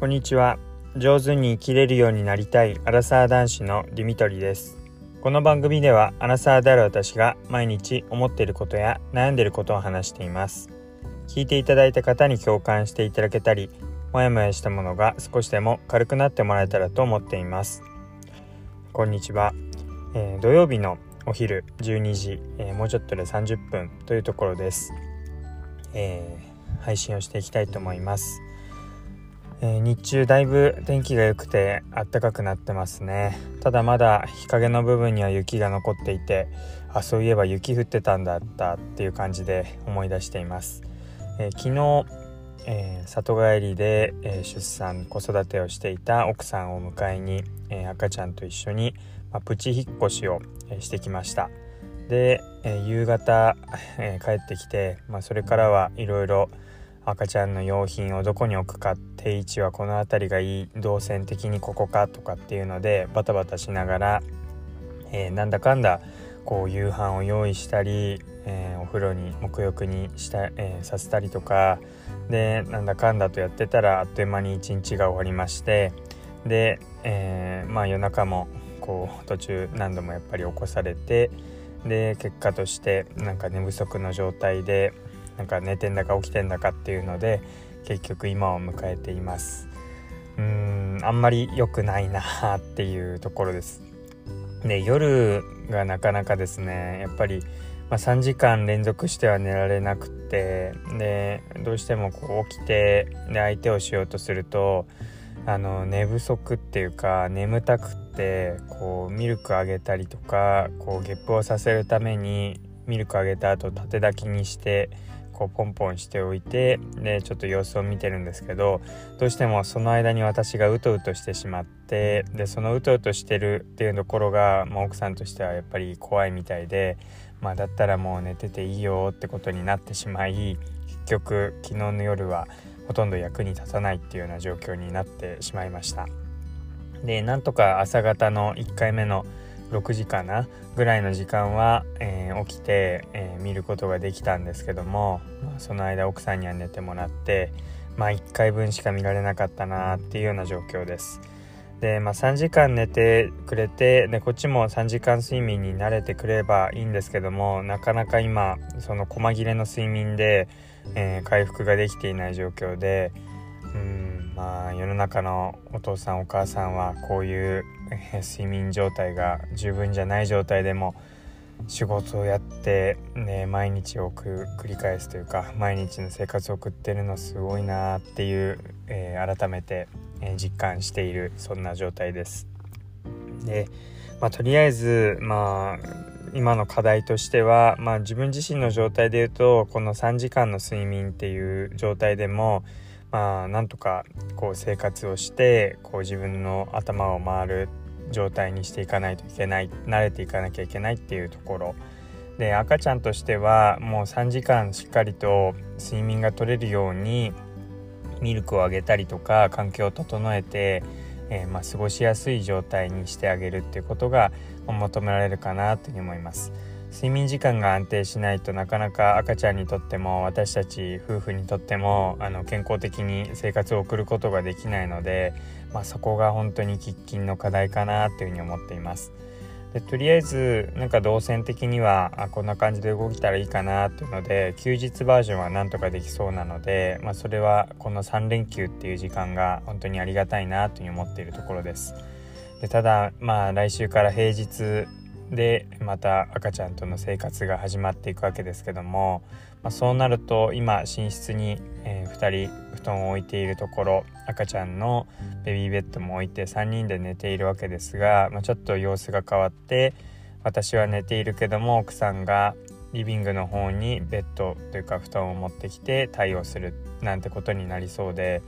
こんにちは。上手に生きれるようになりたいアラサー男子のディミトリです。この番組ではアラサーである私が毎日思っていることや悩んでいることを話しています。聞いていただいた方に共感していただけたりもやもやしたものが少しでも軽くなってもらえたらと思っています。こんにちは、えー、土曜日のお昼12時、えー、もうちょっとで30分というところです、えー、配信をしていきたいと思います、えー、日中だいぶ天気が良くて暖かくなってますね。ただまだ日陰の部分には雪が残っていてあそういえば雪降ってたんだったっていう感じで思い出しています、え昨日えー、里帰りで、え、出産子育てをしていた奥さんを迎えに、え、赤ちゃんと一緒に、まあ、プチ引っ越しを、えしてきました。で、え夕方、え帰ってきて、まあ、それからはいろいろ赤ちゃんの用品をどこに置くか定位置はこの辺りがいい動線的にここかとかっていうのでバタバタしながら、えなんだかんだこう夕飯を用意したり、えお風呂に沐浴にした、えさせたりとかでなんだかんだとやってたらあっという間に一日が終わりましてで、えー、まあ夜中もこう途中何度もやっぱり起こされてで結果としてなんか寝不足の状態でなんか寝てんだか起きてんだかっていうので結局今を迎えています。うーんあんまり良くないなっていうところです。で夜がなかなかですねやっぱりまあ、3時間連続しては寝られなくってでどうしてもこう起きてで相手をしようとするとあの寝不足っていうか眠たくってこうミルクあげたりとかこうゲップをさせるためにミルクあげた後縦抱きにしてこうポンポンしておいてでちょっと様子を見てるんですけどどうしてもその間に私がうとうとしてしまってでそのうとうとしてるっていうところが、まあ、奥さんとしてはやっぱり怖いみたいでまあだったらもう寝てていいよってことになってしまい結局昨日の夜はほとんど役に立たないっていうような状況になってしまいました。でなんとか朝方の1回目の6時かな？ぐらいの時間は、えー、起きて、えー、見ることができたんですけども、まあ、その間奥さんには寝てもらってまあ1回分しか見られなかったなっていうような状況です。で、まあ、3時間寝てくれてでこっちも3時間睡眠に慣れてくればいいんですけどもなかなか今その細切れの睡眠で、えー、回復ができていない状況でうんまあ世の中のお父さんお母さんはこういう、睡眠状態が十分じゃない状態でも仕事をやって、ね、毎日を繰り返すというか毎日の生活を送ってるのすごいなっていう、えー、改めて、えー、実感しているそんな状態です。で、まあ、とりあえず、まあ、今の課題としては、まあ、自分自身の状態で言うとこの3時間の睡眠っていう状態でも、まあ、なんとかこう生活をしてこう自分の頭を回る状態にしていかないといけない慣れていかなきゃいけないっていうところで赤ちゃんとしてはもう3時間しっかりと睡眠が取れるようにミルクをあげたりとか環境を整えて、えー、まあ、過ごしやすい状態にしてあげるっていうことが求められるかなというふうに思います。睡眠時間が安定しないとなかなか赤ちゃんにとっても私たち夫婦にとってもあの健康的に生活を送ることができないので、まあ、そこが本当に喫緊の課題かなというふうに思っています。でとりあえずなんか動線的にはあこんな感じで動いたらいいかなというので休日バージョンはなんとかできそうなので、まあ、それはこの3連休っていう時間が本当にありがたいなというふうに思っているところです。でただまあ来週から平日でまた赤ちゃんとの生活が始まっていくわけですけども、まあ、そうなると今寝室に、えー、2人布団を置いているところ赤ちゃんのベビーベッドも置いて3人で寝ているわけですが、まあ、ちょっと様子が変わって私は寝ているけども奥さんがリビングの方にベッドというか布団を持ってきて対応するなんてことになりそうで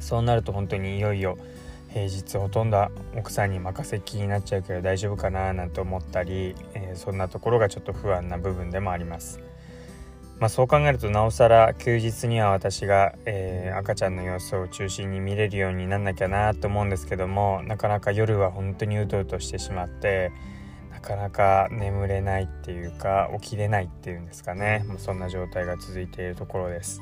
そうなると本当にいよいよ平日ほとんど奥さんに任せっきになっちゃうけど大丈夫かななんて思ったり、えー、そんなところがちょっと不安な部分でもあります。まあ、そう考えるとなおさら休日には私が、えー、赤ちゃんの様子を中心に見れるようになんなきゃなと思うんですけどもなかなか夜は本当にうとうとしてしまってなかなか眠れないっていうか起きれないっていうんですかね、まあ、そんな状態が続いているところです。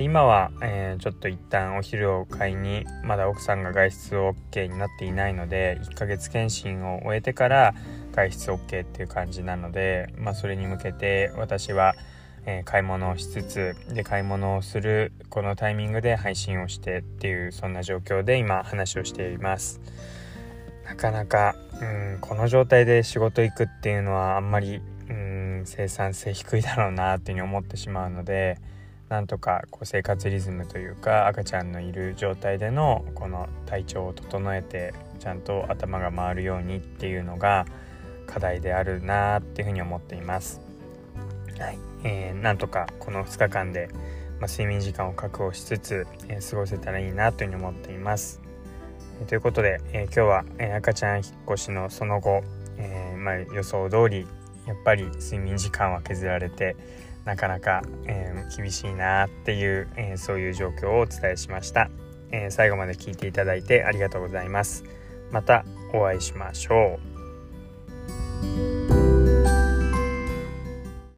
で今は、えー、ちょっと一旦お昼を買いにまだ奥さんが外出 OK になっていないので1ヶ月検診を終えてから外出 OK っていう感じなので、まあ、それに向けて私は、えー、買い物をしつつで買い物をするこのタイミングで配信をしてっていうそんな状況で今話をしています。なかなか、うん、この状態で仕事行くっていうのはあんまり、うん、生産性低いだろうなっていうふうに思ってしまうのでなんとかこう生活リズムというか赤ちゃんのいる状態でのこの体調を整えてちゃんと頭が回るようにっていうのが課題であるなっていうふうに思っています。はいえー、なんとかこの2日間で、まあ、睡眠時間を確保しつつ、えー、過ごせたらいいなというふうに思っています。えー、ということで、え今日は、え赤ちゃん引っ越しのその後、えまあ、予想通りやっぱり睡眠時間は削られてなかなか、えー、厳しいなっていう、えー、そういう状況をお伝えしました、えー、最後まで聞いていただいてありがとうございます。またお会いしましょう。